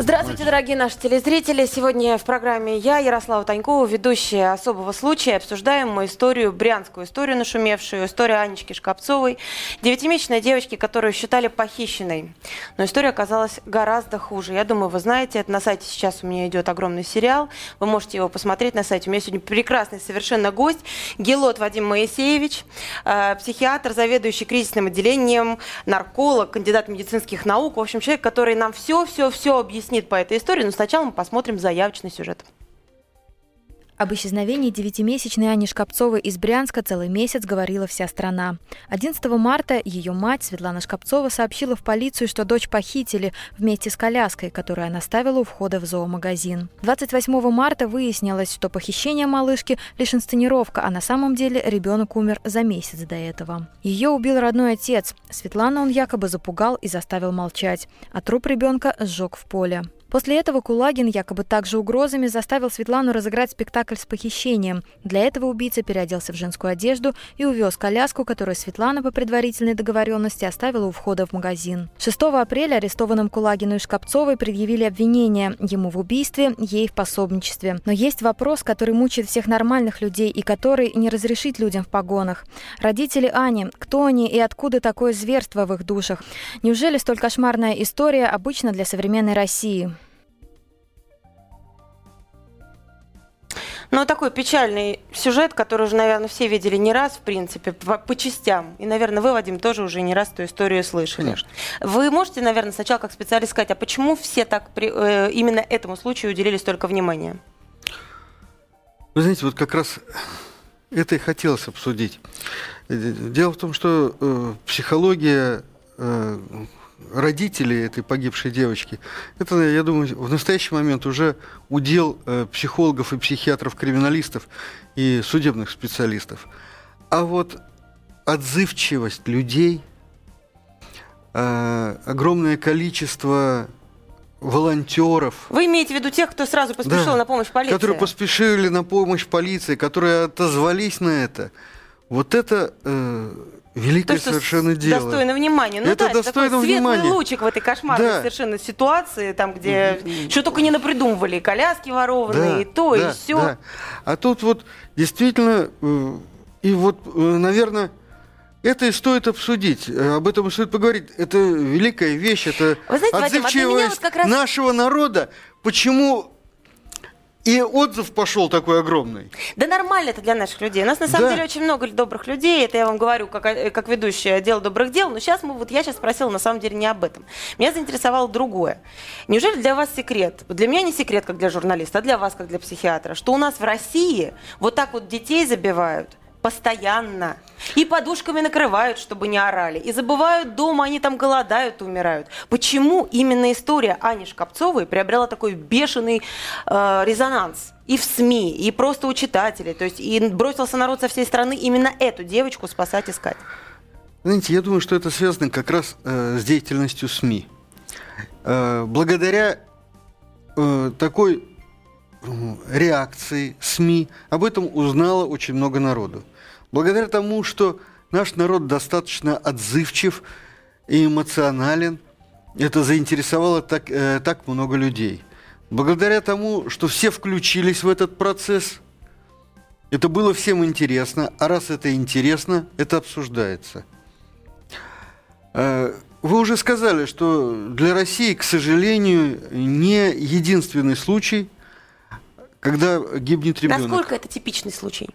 Здравствуйте, дорогие наши телезрители. Сегодня в программе я, Ярослава Танькова, ведущая особого случая. Обсуждаем мы историю, брянскую историю нашумевшую, историю Анечки Шкапцовой, девятимесячной девочки, которую считали похищенной. Но история оказалась гораздо хуже. Я думаю, вы знаете, это на сайте сейчас у меня идет огромный сериал. Вы можете его посмотреть на сайте. У меня сегодня прекрасный совершенно гость. Гелот Вадим Моисеевич, э, психиатр, заведующий кризисным отделением, нарколог, кандидат медицинских наук. В общем, человек, который нам все-все-все объяснит объяснит по этой истории, но сначала мы посмотрим заявочный сюжет. Об исчезновении девятимесячной Ани Шкапцовой из Брянска целый месяц говорила вся страна. 11 марта ее мать Светлана Шкапцова сообщила в полицию, что дочь похитили вместе с коляской, которую она ставила у входа в зоомагазин. 28 марта выяснилось, что похищение малышки – лишь инсценировка, а на самом деле ребенок умер за месяц до этого. Ее убил родной отец. Светлана он якобы запугал и заставил молчать, а труп ребенка сжег в поле. После этого Кулагин якобы также угрозами заставил Светлану разыграть спектакль с похищением. Для этого убийца переоделся в женскую одежду и увез коляску, которую Светлана по предварительной договоренности оставила у входа в магазин. 6 апреля арестованным Кулагину и Шкапцовой предъявили обвинение ему в убийстве, ей в пособничестве. Но есть вопрос, который мучает всех нормальных людей и который не разрешит людям в погонах. Родители Ани, кто они и откуда такое зверство в их душах? Неужели столь кошмарная история обычно для современной России? Ну, такой печальный сюжет, который уже, наверное, все видели не раз, в принципе, по, по частям. И, наверное, вы, Вадим, тоже уже не раз эту историю слышали. Конечно. Вы можете, наверное, сначала как специалист сказать, а почему все так при, э, именно этому случаю уделили столько внимания? Вы знаете, вот как раз это и хотелось обсудить. Дело в том, что э, психология э, родителей этой погибшей девочки, это, я думаю, в настоящий момент уже удел э, психологов и психиатров-криминалистов и судебных специалистов. А вот отзывчивость людей, э, огромное количество волонтеров. Вы имеете в виду тех, кто сразу поспешил да, на помощь полиции? Которые поспешили на помощь полиции, которые отозвались на это. Вот это э, Великое То, совершенно дело. Достойно внимания. Ну это да, достойно такой внимания. светлый лучик в этой кошмарной да. совершенно ситуации, там, где mm-hmm. что только не напридумывали, коляски ворованные, да, и то, да, и все. Да. А тут вот действительно, э, и вот, э, наверное, это и стоит обсудить, э, об этом стоит поговорить. Это великая вещь, это Вы знаете, отзывчивость Вадим, вот как раз... нашего народа. Почему и отзыв пошел такой огромный. Да нормально это для наших людей. У нас на самом да. деле очень много добрых людей. Это я вам говорю как, э, как ведущая отдела добрых дел. Но сейчас мы, вот я сейчас спросила на самом деле не об этом. Меня заинтересовало другое. Неужели для вас секрет? Для меня не секрет, как для журналиста, а для вас, как для психиатра, что у нас в России вот так вот детей забивают постоянно. И подушками накрывают, чтобы не орали. И забывают дома, они там голодают, умирают. Почему именно история Ани Шкапцовой приобрела такой бешеный э, резонанс? И в СМИ, и просто у читателей. То есть и бросился народ со всей страны именно эту девочку спасать, искать. Знаете, я думаю, что это связано как раз э, с деятельностью СМИ. Э, благодаря э, такой реакции СМИ об этом узнало очень много народу. Благодаря тому, что наш народ достаточно отзывчив и эмоционален, это заинтересовало так, э, так много людей. Благодаря тому, что все включились в этот процесс, это было всем интересно, а раз это интересно, это обсуждается. Э, вы уже сказали, что для России, к сожалению, не единственный случай – когда гибнет ребенок. Насколько это типичный случай?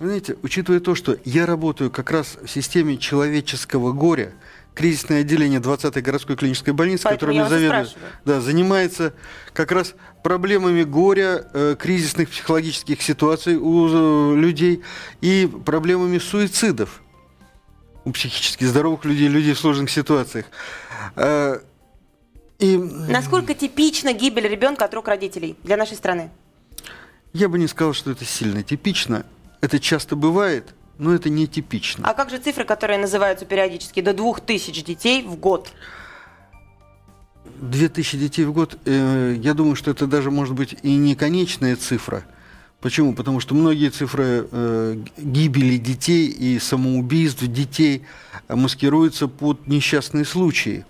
Вы знаете, учитывая то, что я работаю как раз в системе человеческого горя, кризисное отделение 20-й городской клинической больницы, которым я заведую, да, занимается как раз проблемами горя, э, кризисных психологических ситуаций у э, людей и проблемами суицидов у психически здоровых людей, людей в сложных ситуациях. Э, и... Насколько типична гибель ребенка от рук родителей для нашей страны? Я бы не сказал, что это сильно типично. Это часто бывает, но это не типично. А как же цифры, которые называются периодически до двух тысяч детей в год? Две тысячи детей в год, э, я думаю, что это даже может быть и не конечная цифра, Почему? Потому что многие цифры э, гибели детей и самоубийств детей маскируются под несчастные случаи.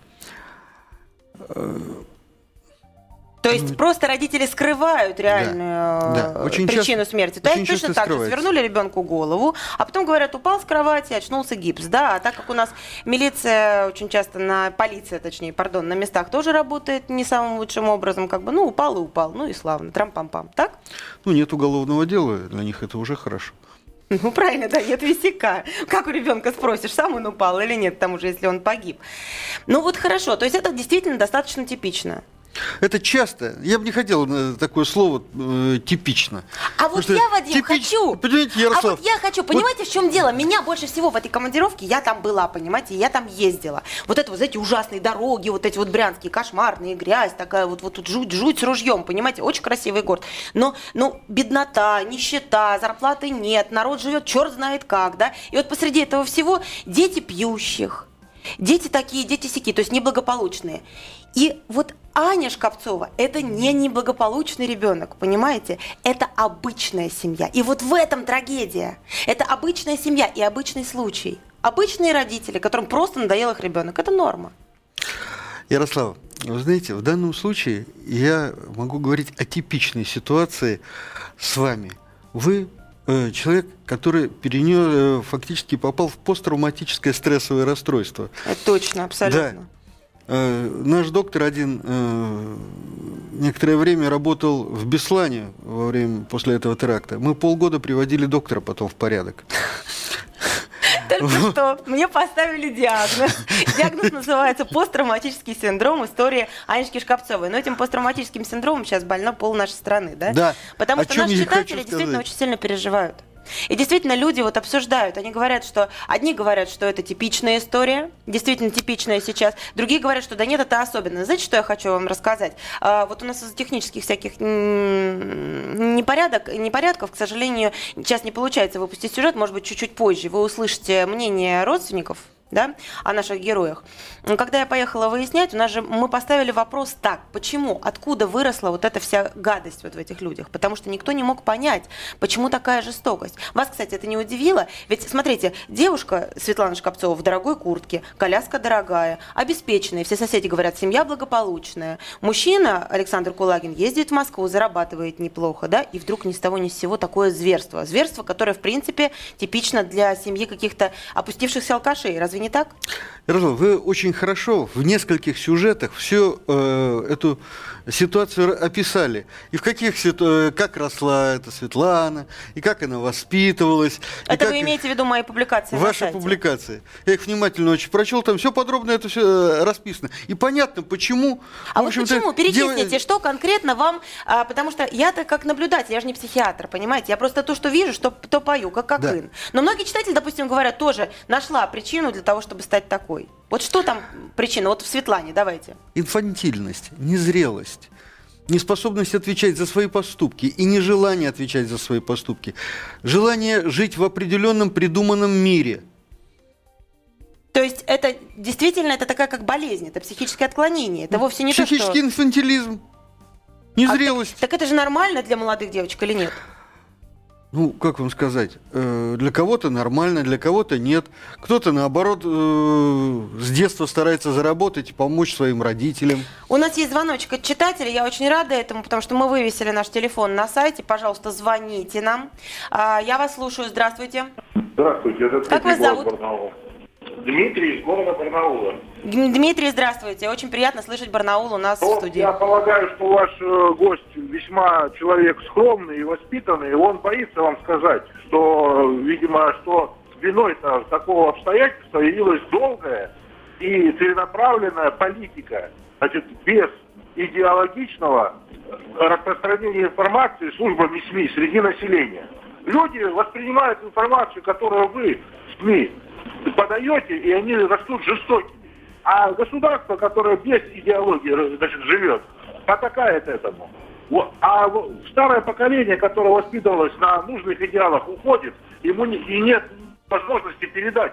То есть просто родители скрывают реальную Да, да. Очень причину часто- смерти. То очень есть точно часто так же скрывается. свернули ребенку голову, а потом говорят, упал с кровати, очнулся гипс. Да, а так как у нас милиция очень часто на полиция, точнее, пардон, на местах тоже работает не самым лучшим образом, как бы, ну упал и упал, ну и славно, трам-пам-пам, так? Ну, нет уголовного дела, для них это уже хорошо. Ну, правильно, да, нет висяка. Как у ребенка спросишь, сам он упал или нет, к тому же, если он погиб. Ну, вот хорошо, то есть это действительно достаточно типично. Это часто. Я бы не хотел э, такое слово э, типично. А вот я, Вадим, типич- хочу. Понимаете, А Ярослав? вот я хочу, понимаете, в чем дело? Меня больше всего в этой командировке, я там была, понимаете, я там ездила. Вот это вот эти ужасные дороги, вот эти вот брянские, кошмарные, грязь, такая вот, вот тут жуть, жуть с ружьем, понимаете, очень красивый город. Но, ну, беднота, нищета, зарплаты нет, народ живет черт знает как, да? И вот посреди этого всего дети пьющих, Дети такие, дети сики, то есть неблагополучные. И вот Аня Шкапцова – это не неблагополучный ребенок, понимаете? Это обычная семья. И вот в этом трагедия. Это обычная семья и обычный случай. Обычные родители, которым просто надоел их ребенок. Это норма. Ярослав, вы знаете, в данном случае я могу говорить о типичной ситуации с вами. Вы человек, который перенес, э, фактически попал в посттравматическое стрессовое расстройство. Точно, абсолютно. Э, наш доктор один э, некоторое время работал в Беслане во время после этого теракта. Мы полгода приводили доктора потом в порядок. Только что мне поставили диагноз. Диагноз называется посттравматический синдром истории Анечки Шкапцовой. Но этим посттравматическим синдромом сейчас больна пол нашей страны, да? Да. Потому О что наши читатели действительно очень сильно переживают. И действительно люди вот обсуждают, они говорят, что одни говорят, что это типичная история, действительно типичная сейчас, другие говорят, что да нет, это особенно. Знаете, что я хочу вам рассказать? А, вот у нас из-за технических всяких непорядок, непорядков, к сожалению, сейчас не получается выпустить сюжет, может быть, чуть-чуть позже. Вы услышите мнение родственников да, о наших героях. Когда я поехала выяснять, у нас же мы поставили вопрос так, почему, откуда выросла вот эта вся гадость вот в этих людях, потому что никто не мог понять, почему такая жестокость. Вас, кстати, это не удивило? Ведь, смотрите, девушка Светлана Шкапцова в дорогой куртке, коляска дорогая, обеспеченная, все соседи говорят, семья благополучная. Мужчина, Александр Кулагин, ездит в Москву, зарабатывает неплохо, да, и вдруг ни с того ни с сего такое зверство. Зверство, которое, в принципе, типично для семьи каких-то опустившихся алкашей. Разве не так? Ярослав, вы очень хорошо в нескольких сюжетах всю э, эту ситуацию описали. И в каких ситу- э, как росла эта Светлана, и как она воспитывалась. Это как вы имеете в виду мои публикации Ваши публикации. Я их внимательно очень прочел, там все подробно это все расписано. И понятно, почему. А вот почему? Перечислите, дел- что конкретно вам... а, потому что я-то как наблюдатель, я же не психиатр, понимаете? Я просто то, что вижу, что, то пою, как Да. Кокын. Но многие читатели, допустим, говорят, тоже нашла причину для того, чтобы стать такой. Вот что там причина? Вот в Светлане, давайте. Инфантильность, незрелость, неспособность отвечать за свои поступки и нежелание отвечать за свои поступки, желание жить в определенном придуманном мире. То есть это действительно это такая как болезнь, это психическое отклонение. Это вовсе не то, Психический что... инфантилизм, А незрелость. так, так это же нормально для молодых девочек или нет? Ну, как вам сказать, э, для кого-то нормально, для кого-то нет. Кто-то, наоборот, э, с детства старается заработать и помочь своим родителям. У нас есть звоночек от читателя, я очень рада этому, потому что мы вывесили наш телефон на сайте. Пожалуйста, звоните нам. А, Я вас слушаю, здравствуйте. Здравствуйте, это Как вас зовут? Барнаул. Дмитрий из города Барнаула. Дмитрий, здравствуйте. Очень приятно слышать Барнаул у нас в Ну, студии. я полагаю, что ваш э, гость весьма человек скромный и воспитанный, он боится вам сказать, что, видимо, что виной-то такого обстоятельства явилась долгая и целенаправленная политика, значит, без идеологичного распространения информации службами СМИ среди населения. Люди воспринимают информацию, которую вы, СМИ, подаете, и они растут жестокими. А государство, которое без идеологии значит, живет, потакает этому. А старое поколение, которое воспитывалось на нужных идеалах, уходит, ему не- и нет возможности передать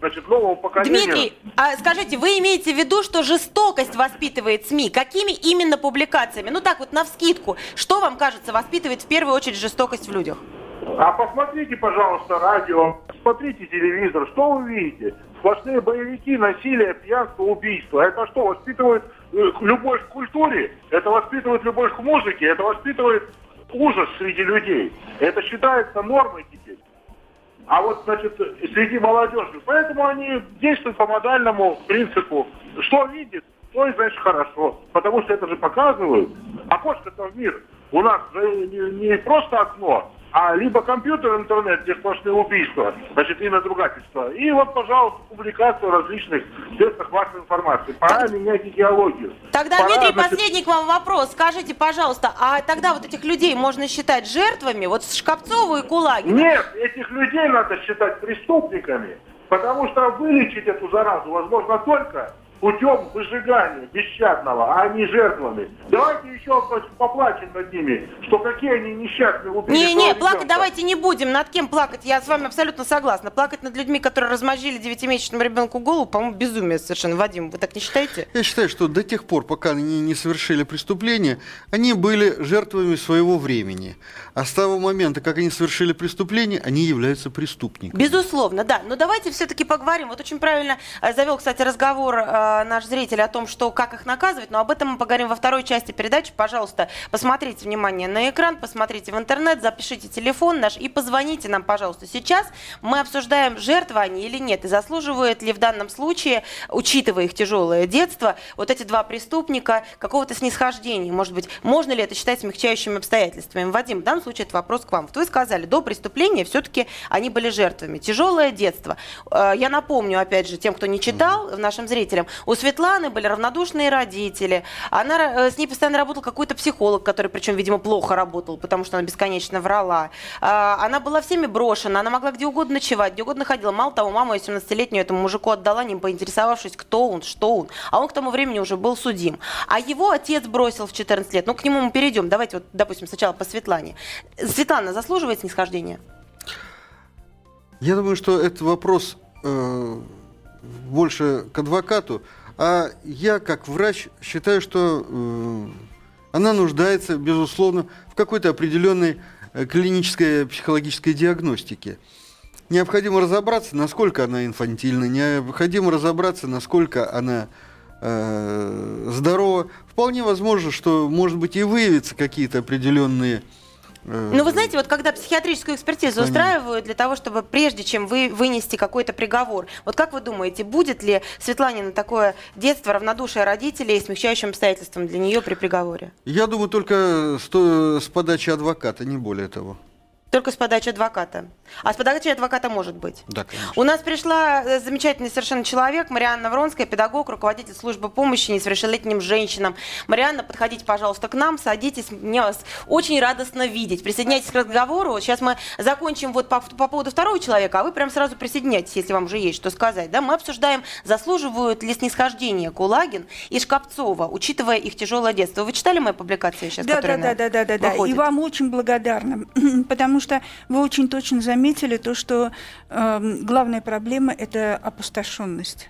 значит, новому поколению. Дмитрий, а скажите, вы имеете в виду, что жестокость воспитывает СМИ? Какими именно публикациями? Ну так вот, на вскидку. Что вам кажется воспитывает в первую очередь жестокость в людях? А посмотрите, пожалуйста, радио, смотрите телевизор, что вы видите? Сплошные боевики, насилие, пьянство, убийство. Это что, воспитывает э, любовь к культуре? Это воспитывает любовь к музыке? Это воспитывает ужас среди людей? Это считается нормой теперь. А вот, значит, среди молодежи. Поэтому они действуют по модальному принципу. Что видит, то и значит хорошо. Потому что это же показывают. Окошко-то в мир у нас не, не просто окно, а либо компьютер, интернет, где сплошные убийства, значит, и надругательства. И вот, пожалуйста, публикация различных средств массовой информации. Пора менять идеологию. Тогда, Пора, Дмитрий, значит... последний к вам вопрос. Скажите, пожалуйста, а тогда вот этих людей можно считать жертвами? Вот Шкапцову и Кулагина? Нет, этих людей надо считать преступниками. Потому что вылечить эту заразу возможно только путем выжигания бесщадного, а не жертвами. Давайте еще поплачем над ними, что какие они несчастные убили. Не, не, плакать давайте не будем. Над кем плакать? Я с вами абсолютно согласна. Плакать над людьми, которые размозжили девятимесячному ребенку голову, по-моему, безумие совершенно. Вадим, вы так не считаете? Я считаю, что до тех пор, пока они не совершили преступление, они были жертвами своего времени. А с того момента, как они совершили преступление, они являются преступниками. Безусловно, да. Но давайте все-таки поговорим. Вот очень правильно э, завел, кстати, разговор э, наш зритель о том, что как их наказывать, но об этом мы поговорим во второй части передачи. Пожалуйста, посмотрите внимание на экран, посмотрите в интернет, запишите телефон наш и позвоните нам, пожалуйста. Сейчас мы обсуждаем, жертвы они или нет, и заслуживают ли в данном случае, учитывая их тяжелое детство, вот эти два преступника какого-то снисхождения. Может быть, можно ли это считать смягчающими обстоятельствами? Вадим, в данном случае это вопрос к вам. Вы сказали, до преступления все-таки они были жертвами. Тяжелое детство. Э, я напомню, опять же, тем, кто не читал, нашим зрителям, у Светланы были равнодушные родители. Она, э, с ней постоянно работал какой-то психолог, который, причем, видимо, плохо работал, потому что она бесконечно врала. А, она была всеми брошена, она могла где угодно ночевать, где угодно ходила. Мало того, маму 18-летнюю этому мужику отдала, не поинтересовавшись, кто он, что он. А он к тому времени уже был судим. А его отец бросил в 14 лет. Ну, к нему мы перейдем. Давайте вот, допустим, сначала по Светлане. Светлана заслуживает снисхождения? Я думаю, что этот вопрос э, больше к адвокату, а я, как врач, считаю, что э, она нуждается, безусловно, в какой-то определенной э, клинической психологической диагностике. Необходимо разобраться, насколько она инфантильна, необходимо разобраться, насколько она э, здорова. Вполне возможно, что, может быть, и выявятся какие-то определенные ну, вы знаете, вот когда психиатрическую экспертизу устраивают для того, чтобы прежде чем вы вынести какой-то приговор, вот как вы думаете, будет ли Светланина такое детство, равнодушие родителей смягчающим обстоятельством для нее при приговоре? Я думаю, только с, с подачи адвоката, не более того. Только с подачи адвоката. А с подачи адвоката может быть. Да, конечно. У нас пришла э, замечательный совершенно человек, Марианна Вронская, педагог, руководитель службы помощи несовершеннолетним женщинам. Марианна, подходите, пожалуйста, к нам, садитесь. Мне вас очень радостно видеть. Присоединяйтесь к разговору. Сейчас мы закончим вот по, по поводу второго человека, а вы прям сразу присоединяйтесь, если вам уже есть что сказать. Да? Мы обсуждаем, заслуживают ли снисхождения Кулагин и Шкапцова, учитывая их тяжелое детство. Вы читали мои публикации сейчас, да, которые да, да, да, да, да, да. И вам очень благодарна, потому потому что вы очень точно заметили то, что э, главная проблема – это опустошенность.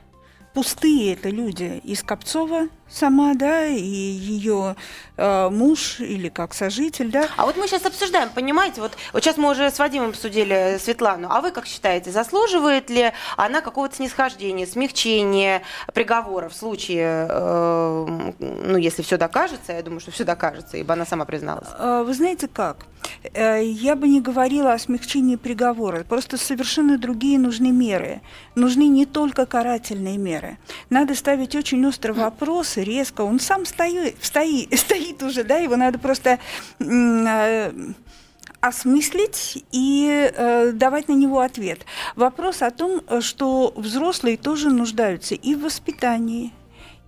Пустые это люди из Копцова, сама, да, и ее э, муж или как сожитель, да. А вот мы сейчас обсуждаем, понимаете, вот, вот сейчас мы уже с Вадимом обсудили Светлану, а вы как считаете, заслуживает ли она какого-то снисхождения, смягчения приговора в случае, э, ну, если все докажется, я думаю, что все докажется, ибо она сама призналась. Э, вы знаете как? Э, я бы не говорила о смягчении приговора, просто совершенно другие нужны меры. Нужны не только карательные меры. Надо ставить очень острый вопрос резко, он сам стоит, стоит, стоит уже, да, его надо просто э, осмыслить и э, давать на него ответ. Вопрос о том, что взрослые тоже нуждаются и в воспитании,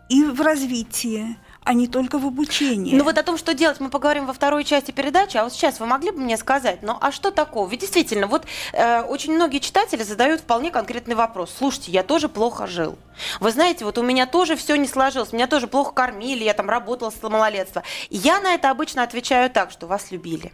и в развитии, а не только в обучении. Ну вот о том, что делать, мы поговорим во второй части передачи. А вот сейчас вы могли бы мне сказать, ну а что такого? Ведь действительно, вот э, очень многие читатели задают вполне конкретный вопрос. Слушайте, я тоже плохо жил. Вы знаете, вот у меня тоже все не сложилось, меня тоже плохо кормили, я там работала с малолетства. Я на это обычно отвечаю так, что вас любили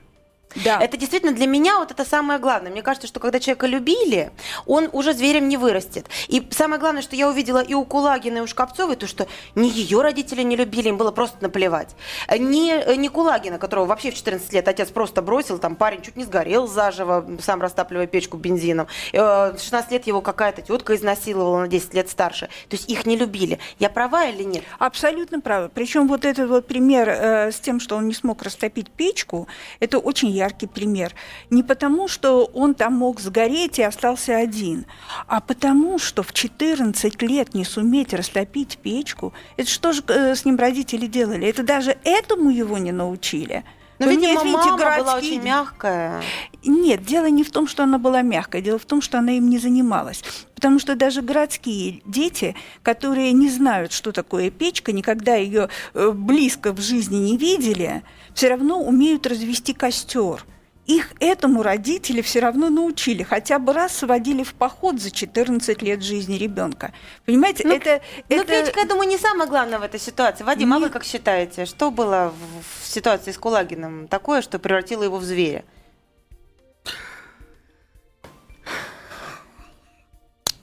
Да. Это действительно для меня вот это самое главное. Мне кажется, что когда человека любили, он уже зверем не вырастет. И самое главное, что я увидела и у Кулагина, и у Шкапцовой, то, что ни ее родители не любили, им было просто наплевать. Ни, ни Кулагина, которого вообще в 14 лет отец просто бросил, там парень чуть не сгорел заживо, сам растапливая печку бензином. Э, в 16 лет его какая-то тетка изнасиловала на 10 лет старше. То есть их не любили. Я права или нет? Абсолютно права. Причем вот этот вот пример э, с тем, что он не смог растопить печку, это очень яркий пример. Не потому, что он там мог сгореть и остался один, а потому, что в 14 лет не суметь растопить печку, это что же э, с ним родители делали? Это даже этому его не научили. Но, Вы видимо, извините, мама городские... была очень мягкая. Нет, дело не в том, что она была мягкая, дело в том, что она им не занималась. Потому что даже городские дети, которые не знают, что такое печка, никогда ее э, близко в жизни не видели, все равно умеют развести костер – их этому родители все равно научили, хотя бы раз сводили в поход за 14 лет жизни ребенка. Понимаете, ну, это... Ну, это... Петька, я думаю, не самое главное в этой ситуации. Вадим, не... а вы как считаете, что было в, в ситуации с Кулагиным такое, что превратило его в зверя?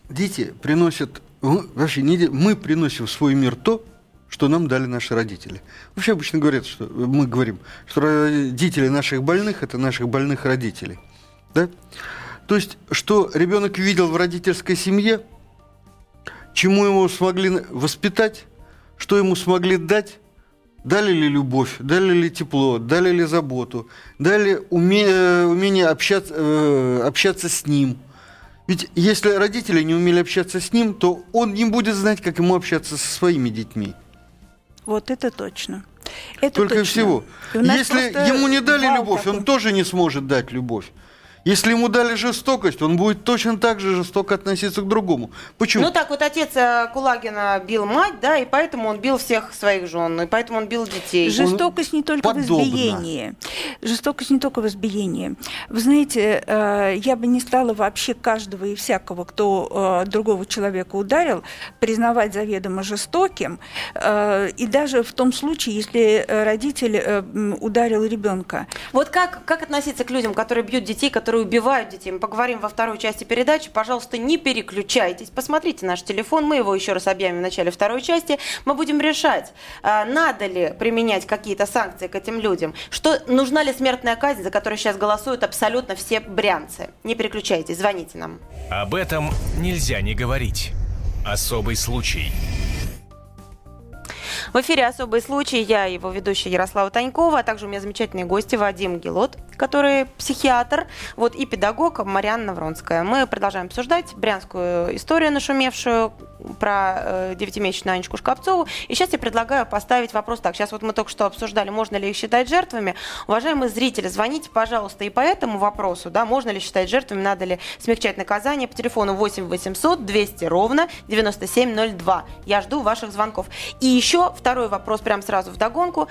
Дети приносят... Вообще, мы приносим в свой мир то, что нам дали наши родители. Вообще обычно говорят, что мы говорим, что родители наших больных это наших больных родителей. Да? То есть, что ребенок видел в родительской семье, чему ему смогли воспитать, что ему смогли дать, дали ли любовь, дали ли тепло, дали ли заботу, дали умение, умение общаться, э, общаться с ним. Ведь если родители не умели общаться с ним, то он не будет знать, как ему общаться со своими детьми. Вот это точно. Это Только точно. всего. Если ему не дали любовь, он тоже не сможет дать любовь. Если ему дали жестокость, он будет точно так же жестоко относиться к другому. Почему? Ну так вот отец э, Кулагина бил мать, да, и поэтому он бил всех своих жен, и поэтому он бил детей. Жестокость он не только подобно. в избиении. Жестокость не только в избиении. Вы знаете, э, я бы не стала вообще каждого и всякого, кто э, другого человека ударил, признавать заведомо жестоким. И даже в том случае, если родитель ударил ребенка. Вот как, как относиться к людям, которые бьют детей, которые которые убивают детей. Мы поговорим во второй части передачи. Пожалуйста, не переключайтесь. Посмотрите наш телефон. Мы его еще раз объявим в начале второй части. Мы будем решать, а, надо ли применять какие-то санкции к этим людям. Что, нужна ли смертная казнь, за которую сейчас голосуют абсолютно все брянцы. Не переключайтесь, звоните нам. Об этом нельзя не говорить. Особый случай. В эфире «Особый случай». Я его ведущая Ярослава Танькова, а также у меня замечательные гости Вадим Гелот, который психиатр, вот, и педагог Марианна Вронская. Мы продолжаем обсуждать брянскую историю нашумевшую про э, девятимесячную Анечку Шкапцову. И сейчас я предлагаю поставить вопрос так. Сейчас вот мы только что обсуждали, можно ли их считать жертвами. Уважаемые зрители, звоните, пожалуйста, и по этому вопросу, да, можно ли считать жертвами, надо ли смягчать наказание по телефону 8 800 200 ровно 9702. Я жду ваших звонков. И еще второй вопрос прямо сразу в догонку.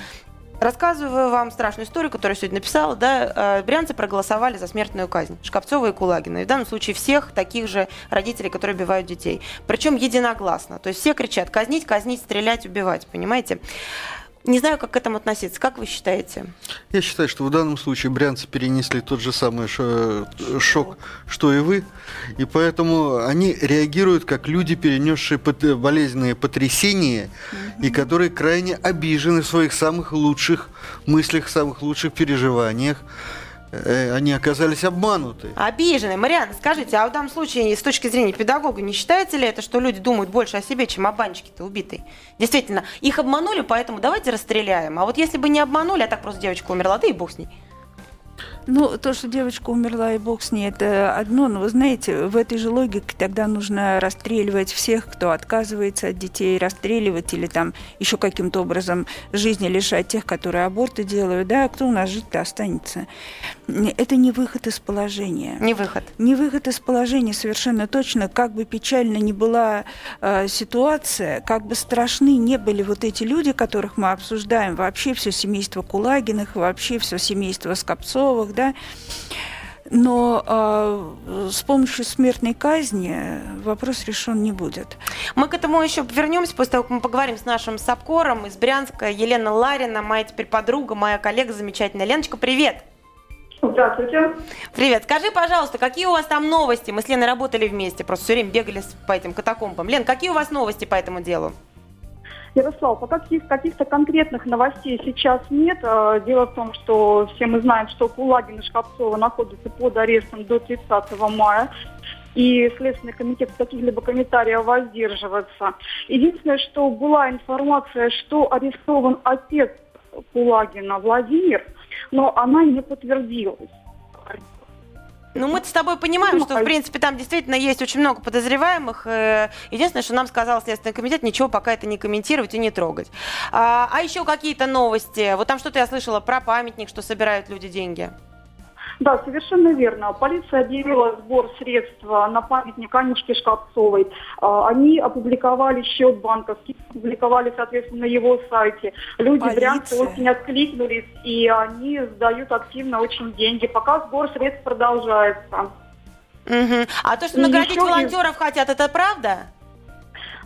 Рассказываю вам страшную историю, которую я сегодня написала. Да, э, брянцы проголосовали за смертную казнь Шкапцова и Кулагина. И в данном случае всех таких же родителей, которые убивают детей. Причем единогласно. То есть все кричат казнить, казнить, стрелять, убивать. Понимаете? Не знаю, как к этому относиться. Как вы считаете? Я считаю, что в данном случае брянцы перенесли тот же самый шок, что и вы. И поэтому они реагируют как люди, перенесшие болезненные потрясения, и которые крайне обижены в своих самых лучших мыслях, самых лучших переживаниях. Э, они оказались обмануты. Обижены. Марианна, скажите, а в данном случае, с точки зрения педагога, не считается ли это, что люди думают больше о себе, чем о банчике-то убитой? Действительно, их обманули, поэтому давайте расстреляем. А вот если бы не обманули, а так просто девочка умерла, да и бог с ней. Ну, то, что девочка умерла, и бог с ней, это одно. Но вы знаете, в этой же логике тогда нужно расстреливать всех, кто отказывается от детей, расстреливать или там еще каким-то образом жизни лишать тех, которые аборты делают, да, кто у нас жить-то останется. Это не выход из положения. Не выход. Не выход из положения совершенно точно. Как бы печально ни была э, ситуация, как бы страшны не были вот эти люди, которых мы обсуждаем, вообще все семейство Кулагиных, вообще все семейство Скопцовых, да, но э, с помощью смертной казни вопрос решен не будет. Мы к этому еще вернемся после того, как мы поговорим с нашим САПКОРом из Брянска, Елена Ларина, моя теперь подруга, моя коллега замечательная. Леночка, привет! Здравствуйте. Привет. Скажи, пожалуйста, какие у вас там новости? Мы с Леной работали вместе, просто все время бегали по этим катакомбам. Лен, какие у вас новости по этому делу? Ярослав, пока каких- каких-то конкретных новостей сейчас нет. Э, Дело в том, что все мы знаем, что Кулагин и Шкапцова находятся под арестом до 30 мая. И Следственный комитет каких-либо комментариев воздерживается. Единственное, что была информация, что арестован отец Кулагина Владимир, но она не подтвердилась. Ну, мы с тобой понимаем, что, в принципе, там действительно есть очень много подозреваемых. э, Единственное, что нам сказал Следственный комитет, ничего пока это не комментировать и не трогать. А, а еще какие-то новости? Вот там что-то я слышала про памятник, что собирают люди деньги. Да, совершенно верно. Полиция объявила сбор средств а, на памятник Анюшке Шкапцовой. А, Они опубликовали счет банковский, опубликовали, соответственно, на его сайте. Люди Полиция. очень откликнулись, и они сдают активно очень деньги. Пока сбор средств продолжается. Мгм. А то, что наградить еще и- волонтеров хотят, это правда?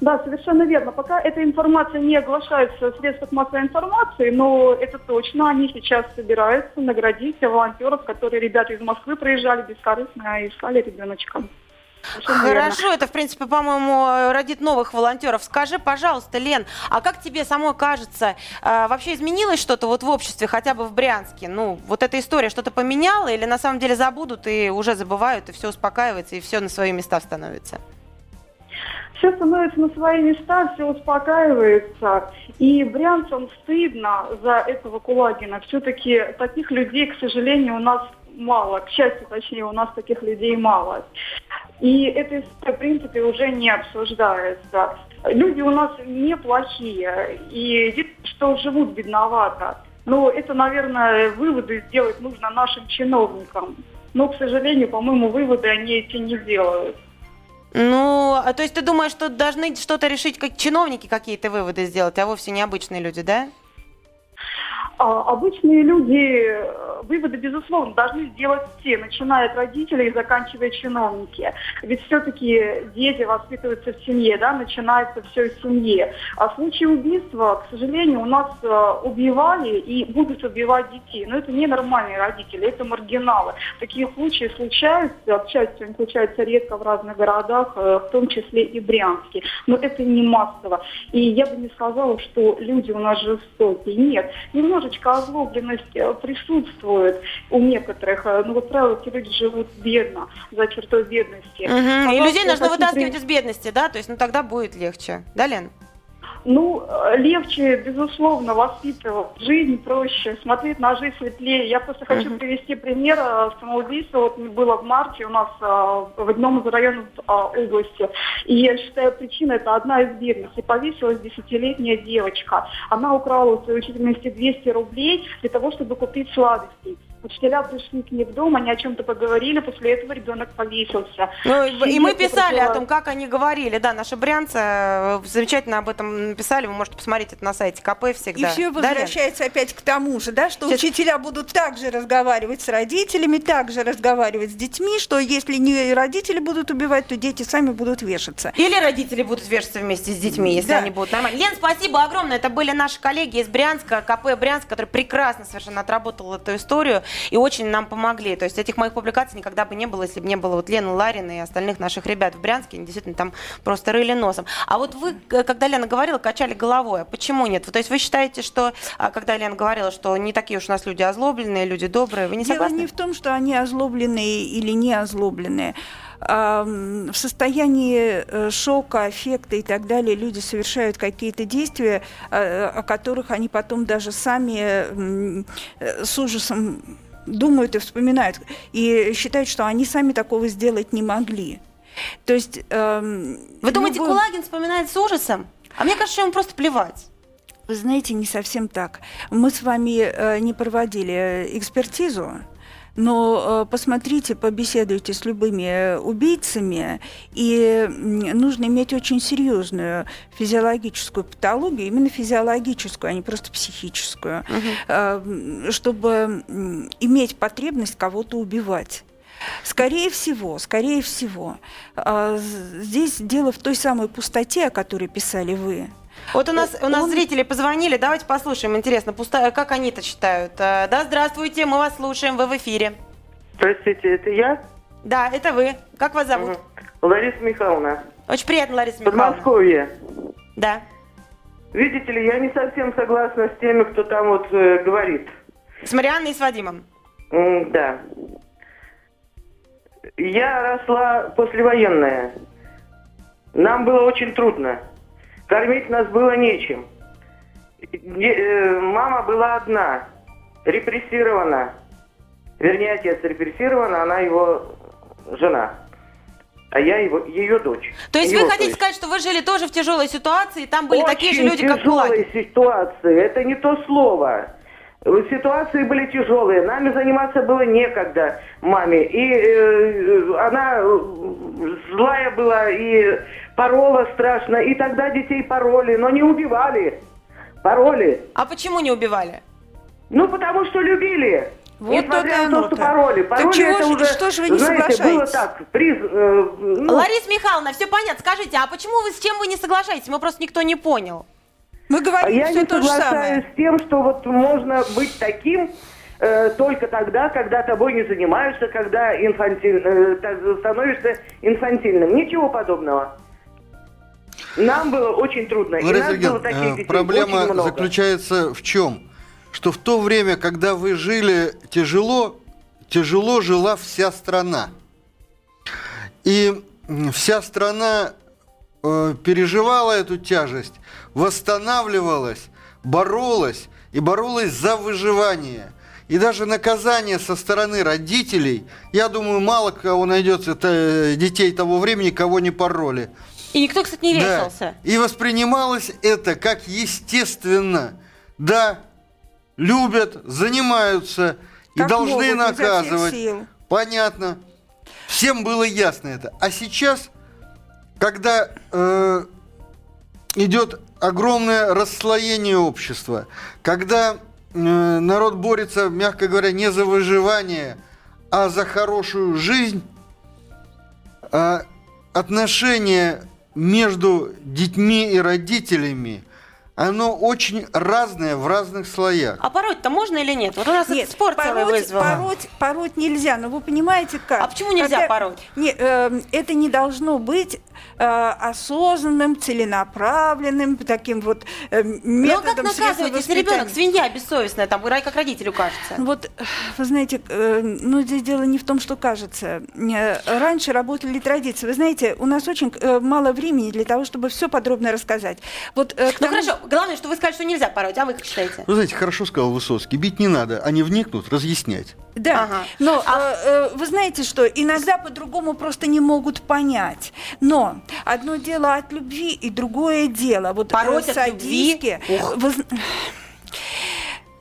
Да, совершенно верно. Пока эта информация не оглашается в средствах массовой информации, но это точно. Они сейчас собираются наградить волонтеров, которые ребята из Москвы проезжали бескорыстно, искали ребеночка. Хорошо, это, в принципе, по-моему, родит новых волонтеров. Скажи, пожалуйста, Лен, а как тебе самой кажется, э, вообще изменилось что-то вот в обществе, хотя бы в Брянске? Ну, вот эта история что-то поменяла или на самом деле забудут и уже забывают, и все успокаивается, и все на свои места становится? Все становится на свои места, все успокаивается. И брянцам стыдно за этого Кулагина. Все-таки таких людей, к сожалению, у нас мало. К счастью, точнее, у нас таких людей мало. И это, в принципе, уже не обсуждается. Люди у нас неплохие. И что живут бедновато. Но это, наверное, выводы сделать нужно нашим чиновникам. Но, к сожалению, по-моему, выводы они эти не делают. Ну, а то есть ты думаешь, что должны что-то решить, как чиновники какие-то выводы сделать, а вовсе не обычные люди, да? А, Обычные люди э, выводы, безусловно, должны сделать все, начиная от родителей и заканчивая чиновники. Ведь все-таки дети воспитываются в семье, да, начинается все в семье. А в случае убийства, к сожалению, у нас э, убивали и будут убивать детей. Но это не нормальные родители, это маргиналы. Такие случаи случаются, к счастью, они случаются редко в разных городах, э, в том числе и Брянске. Но это не массово. И я бы не сказала, что люди у нас жестокие. Нет, немножечко озлобленность э, присутствует у некоторых. Э, Но, как правило, эти люди живут бедно, за чертой бедности. Мгм. И Пожалуйста, людей нужно вытаскивать при- из бедности, да? То есть, ну тогда будет легче. Да, Лен? Ну, легче, безусловно, воспитывать. Жизнь проще, смотреть на жизнь светлее. Я просто хочу Мгм. привести пример э, самоубийства. Вот было в марте у нас э, в одном из районов э, области. И я считаю, причина это одна из бедности. Повесилась десятилетняя девочка. Она украла у своей учительницы 200 рублей для того, чтобы купить сладостей. Учителя пришли к ней в дом, они о чем-то поговорили, после этого ребенок повесился. Ну, и- мы писали о прожила- том, как они говорили. Да, наши брянцы э, замечательно об этом написали. Вы можете посмотреть это на сайте КП всегда. И все Да, возвращается опять к тому же, да, что Сейчас- учителя будут также разговаривать с родителями, также разговаривать с детьми, что если не родители будут убивать, то дети сами будут вешаться. Или родители будут вешаться вместе с детьми, если Да. они будут нормально. Лен, спасибо огромное. Это были наши коллеги из Брянска, КП Брянск, который прекрасно совершенно отработал эту историю и очень нам помогли. То есть этих моих публикаций никогда бы не было, если бы не было вот Лены Ларины и остальных наших ребят в Брянске. Они действительно там просто рыли носом. А вот вы, э, когда Лена говорила, качали головой. А почему нет? То есть вы считаете, что, а, когда Лена говорила, что не такие уж у нас люди озлобленные, люди добрые, вы не Дело согласны? не в том, что они озлобленные или не озлобленные. В состоянии э, шока, аффекта и так далее люди совершают какие-то действия, э, о которых они потом даже сами с ужасом думают и вспоминают. И считают, что они сами такого сделать не могли. То есть... эм, Вы думаете, любой- Кулагин вспоминает с ужасом? А мне кажется, ему просто плевать. Вы знаете, не совсем так. Мы с вами э, не проводили э, экспертизу, но э, посмотрите, побеседуйте с любыми э, убийцами, и нужно иметь очень серьезную физиологическую патологию, именно физиологическую, а не просто психическую, м, чтобы иметь потребность кого-то убивать. Скорее всего, скорее всего, здесь дело в той самой пустоте, о которой писали вы. Вот у нас, у нас Он- зрители позвонили, давайте послушаем, интересно, пустая, как они это считают. Э, Да, здравствуйте, мы вас слушаем, вы в эфире. Простите, это я? Да, это вы. Как вас зовут? Мгм. Лариса Михайловна. Очень приятно, Лариса Михайловна. Подмосковье. Да. Видите ли, я не совсем согласна с теми, кто там вот э, говорит. С Марианной и с Вадимом. М, да. Я росла послевоенная. Нам было очень трудно. Кормить нас было нечем. Не- э, мама была одна, репрессирована. Вернее, отец репрессирован, а она его жена. А я его, ее дочь. То есть Его, вы хотите сказать, что вы жили тоже в тяжелой ситуации, и там были такие же Очень люди, как Кулагин? ситуации. Это не то слово. Ситуации были тяжелые. Нами заниматься было некогда маме. И э, она э, злая была и порола страшно. И тогда детей пороли, но не убивали. Пороли. А почему не убивали? Ну, потому что любили. Вот Несмотря на то, что пароли. Так Пароли чего это уже, что ж вы не знаете, было соглашаетесь? так. Приз, э, ну, Лариса Михайловна, все понятно. Скажите, а почему вы с чем вы не соглашаетесь? Мы просто никто не понял. Мы А говорим я все не то же самое. с тем, что вот можно быть таким э, только тогда, когда тобой не занимаются, когда инфантиль, э, становишься инфантильным. Ничего подобного. Нам было очень трудно. и Лариса нас было Сергеевна, таких э, детей проблема очень много. заключается в чем? Что в то время, когда вы жили тяжело, тяжело жила вся страна. И вся страна э, переживала эту тяжесть, восстанавливалась, боролась и боролась за выживание. И даже наказание со стороны родителей, я думаю, мало кого найдется это, детей того времени, кого не пороли. И никто, кстати, не Да. вешался. И воспринималось это как естественно. Да, любят, занимаются и Как должны могут, наказывать. сил. Понятно. Всем было ясно это. А сейчас, когда э, идет огромное расслоение общества, когда э, народ борется, мягко говоря, не за выживание, а за хорошую жизнь, а отношение между детьми и родителями, оно очень разное в разных слоях. А пороть-то можно или нет? Вот у нас Нет, спор целый пороть, вызвал. пороть, пороть нельзя, но вы понимаете как? А почему нельзя пороть? Не, э, это не должно быть э, осознанным, целенаправленным, таким вот э, Ну а методом как наказывать, если ребенок свинья бессовестная, там, как родителю кажется? Вот, вы знаете, э, ну здесь дело не в том, что кажется. Э, Раньше работали традиции. Вы знаете, у нас очень э, мало времени для того, чтобы все подробно рассказать. Вот, э, Ну тому- хорошо, главное, что вы сказали, что нельзя пороть, а вы как считаете? Вы знаете, хорошо сказал Высоцкий, бить не надо, они вникнут, разъяснять. Да, Ага. но А- э, э, вы знаете, что иногда по-другому просто не могут понять. Но одно дело от любви и другое дело. Вот э, Пороть от любви? вы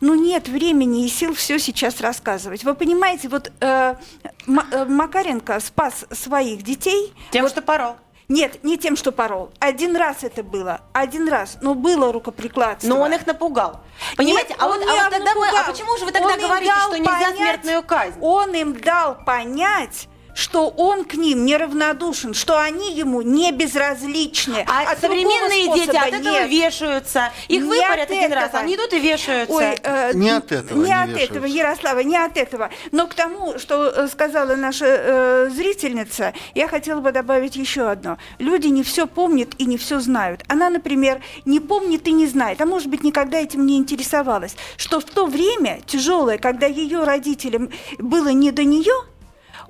ну нет времени и сил все сейчас рассказывать. Вы понимаете, вот э, э, Макаренко спас своих детей. Тем, вот- что порол. Нет, не тем, что порол. Один раз это было. Один раз. Но было рукоприкладство. Но он их напугал. Понимаете? Нет, а вот, а вот тогда мы, а почему же вы тогда Он говорите, что нельзя понять- смертную казнь? Он им дал понять, что он к ним неравнодушен, что они ему не безразличны. А От современные дети от этого нет. вешаются. Их Не выпарят один раз, этого. они идут и вешаются. Ой, э, Не от этого Не не от вешаются. этого, Ярослава, не от этого. Но к тому, что э, сказала наша э, зрительница, я хотела бы добавить еще одно. Люди не все помнят и не все знают. Она, например, не помнит и не знает, а может быть, никогда этим не интересовалась, что в то время тяжелое, когда ее родителям было не до нее,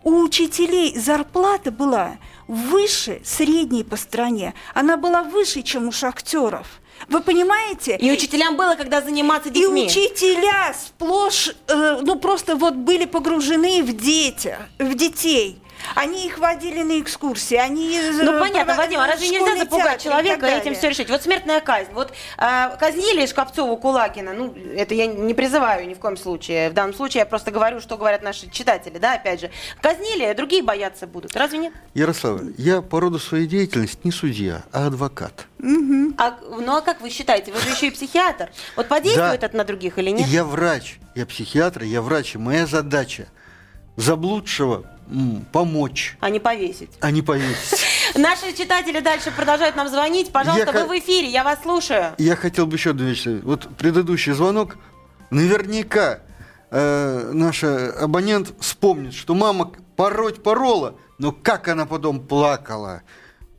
у учителей зарплата была выше средней по стране. Она была выше, чем у шахтеров. Вы понимаете? И учителям было, когда заниматься И детьми. учителя сплошь, э, ну просто вот были погружены в детях, в детей. Они их водили на экскурсии, они... э, Ну понятно, Вадим, а разве нельзя запугать человека и этим все решить? Вот смертная казнь. Вот а, казнили Шкапцову Кулагина, ну, это я не призываю ни в коем случае. В данном случае я просто говорю, что говорят наши читатели, да, опять же. Казнили, другие бояться будут. Разве нет? Ярослава, я по роду своей деятельности не судья, а адвокат. А, ну а как вы считаете? Вы же еще и психиатр. Вот подействует Да. это на других или нет? Я врач, я психиатр, я врач, и моя задача заблудшего помочь, А не повесить. а не повесить. Наши читатели дальше продолжают нам звонить. Пожалуйста, Я вы в эфире, я вас слушаю. Я хотел бы еще вещь. сказать. Вот предыдущий звонок, наверняка э, наша абонент вспомнит, что мама пороть порола, но как она потом плакала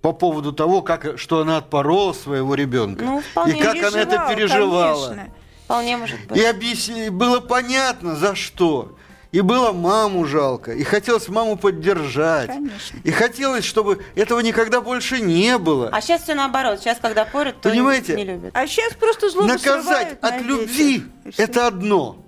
по поводу того, как, что она отпорола своего ребенка. Ну, и как она это Переживала, переживала. конечно. Вполне может быть. И объясни, было понятно, за что. И было маму жалко, и хотелось маму поддержать. Конечно. И хотелось, чтобы этого никогда больше не было. А сейчас все наоборот. Сейчас, когда порят, то Понимаете? не любят. А сейчас просто злобу Наказать на от детях. любви это одно,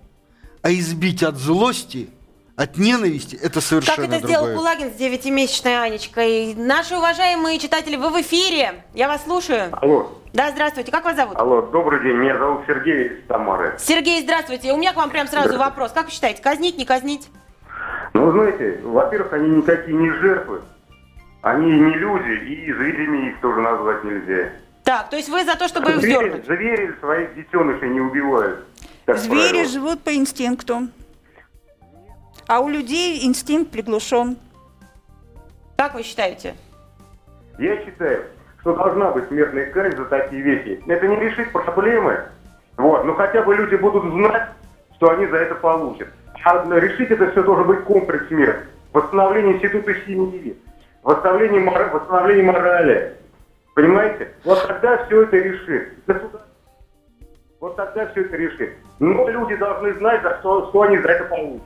а избить от злости, от ненависти это совершенно Как это сделал другое. Кулагин с девятимесячной Анечкой. Наши уважаемые читатели, вы в эфире. Я вас слушаю. Алло, Да, здравствуйте. Как вас зовут? алло, добрый день, меня зовут Сергей из Тамары. Сергей, здравствуйте. У меня к вам прям сразу вопрос. Как вы считаете, казнить, не казнить? Ну, вы знаете, во-первых, они никакие не жертвы, они не люди, и зверями их тоже назвать нельзя. Так, то есть вы за то, чтобы их Звери, вздернуть? звери своих детенышей не убивают. Звери правило. живут по инстинкту. А у людей инстинкт приглушен. Как вы считаете? Я считаю, что должна быть смертная казнь за такие вещи. Это не решит проблемы, вот, но хотя бы люди будут знать, что они за это получат. А решить это все должен быть комплекс мер. Восстановление института семьи, восстановление, мора- восстановление морали. Понимаете? Вот тогда все это решит. Вот тогда все это решит. Но люди должны знать, за что, что они за это получат.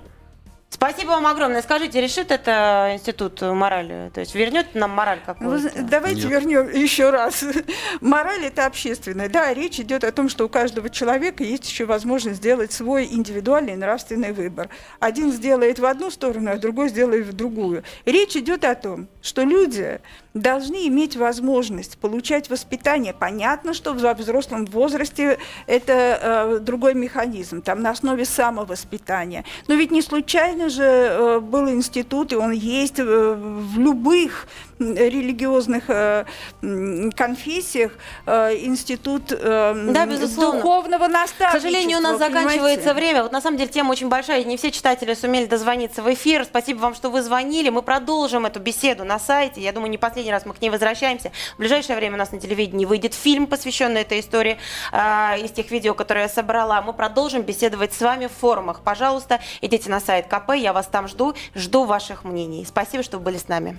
Спасибо вам огромное. Скажите, решит это институт морали? То есть вернет нам мораль какую-то? зна- давайте вернем еще раз. Мораль это общественная. Да, речь идет о том, что у каждого человека есть еще возможность сделать свой индивидуальный нравственный выбор. Один сделает в одну сторону, а другой сделает в другую. Речь идет о том, что люди должны иметь возможность получать воспитание. Понятно, что во взрослом возрасте это э, другой механизм, там на основе самовоспитания. Но ведь не случайно же э, был институт, и он есть э, в любых религиозных э, конфессиях э, институт э, Да, безусловно. духовного К наставничества. сожалению, у нас понимаете? заканчивается время. Вот на самом деле тема очень большая, не все читатели сумели дозвониться в эфир. Спасибо вам, что вы звонили. Мы продолжим эту беседу на сайте. Я думаю, не последний раз мы к ней возвращаемся. В ближайшее время у нас на телевидении выйдет фильм, посвященный этой истории а, из тех видео, которые я собрала. Мы продолжим беседовать с вами в форумах. Пожалуйста, идите на сайт КП, я вас там жду. Жду ваших мнений. Спасибо, что были с нами.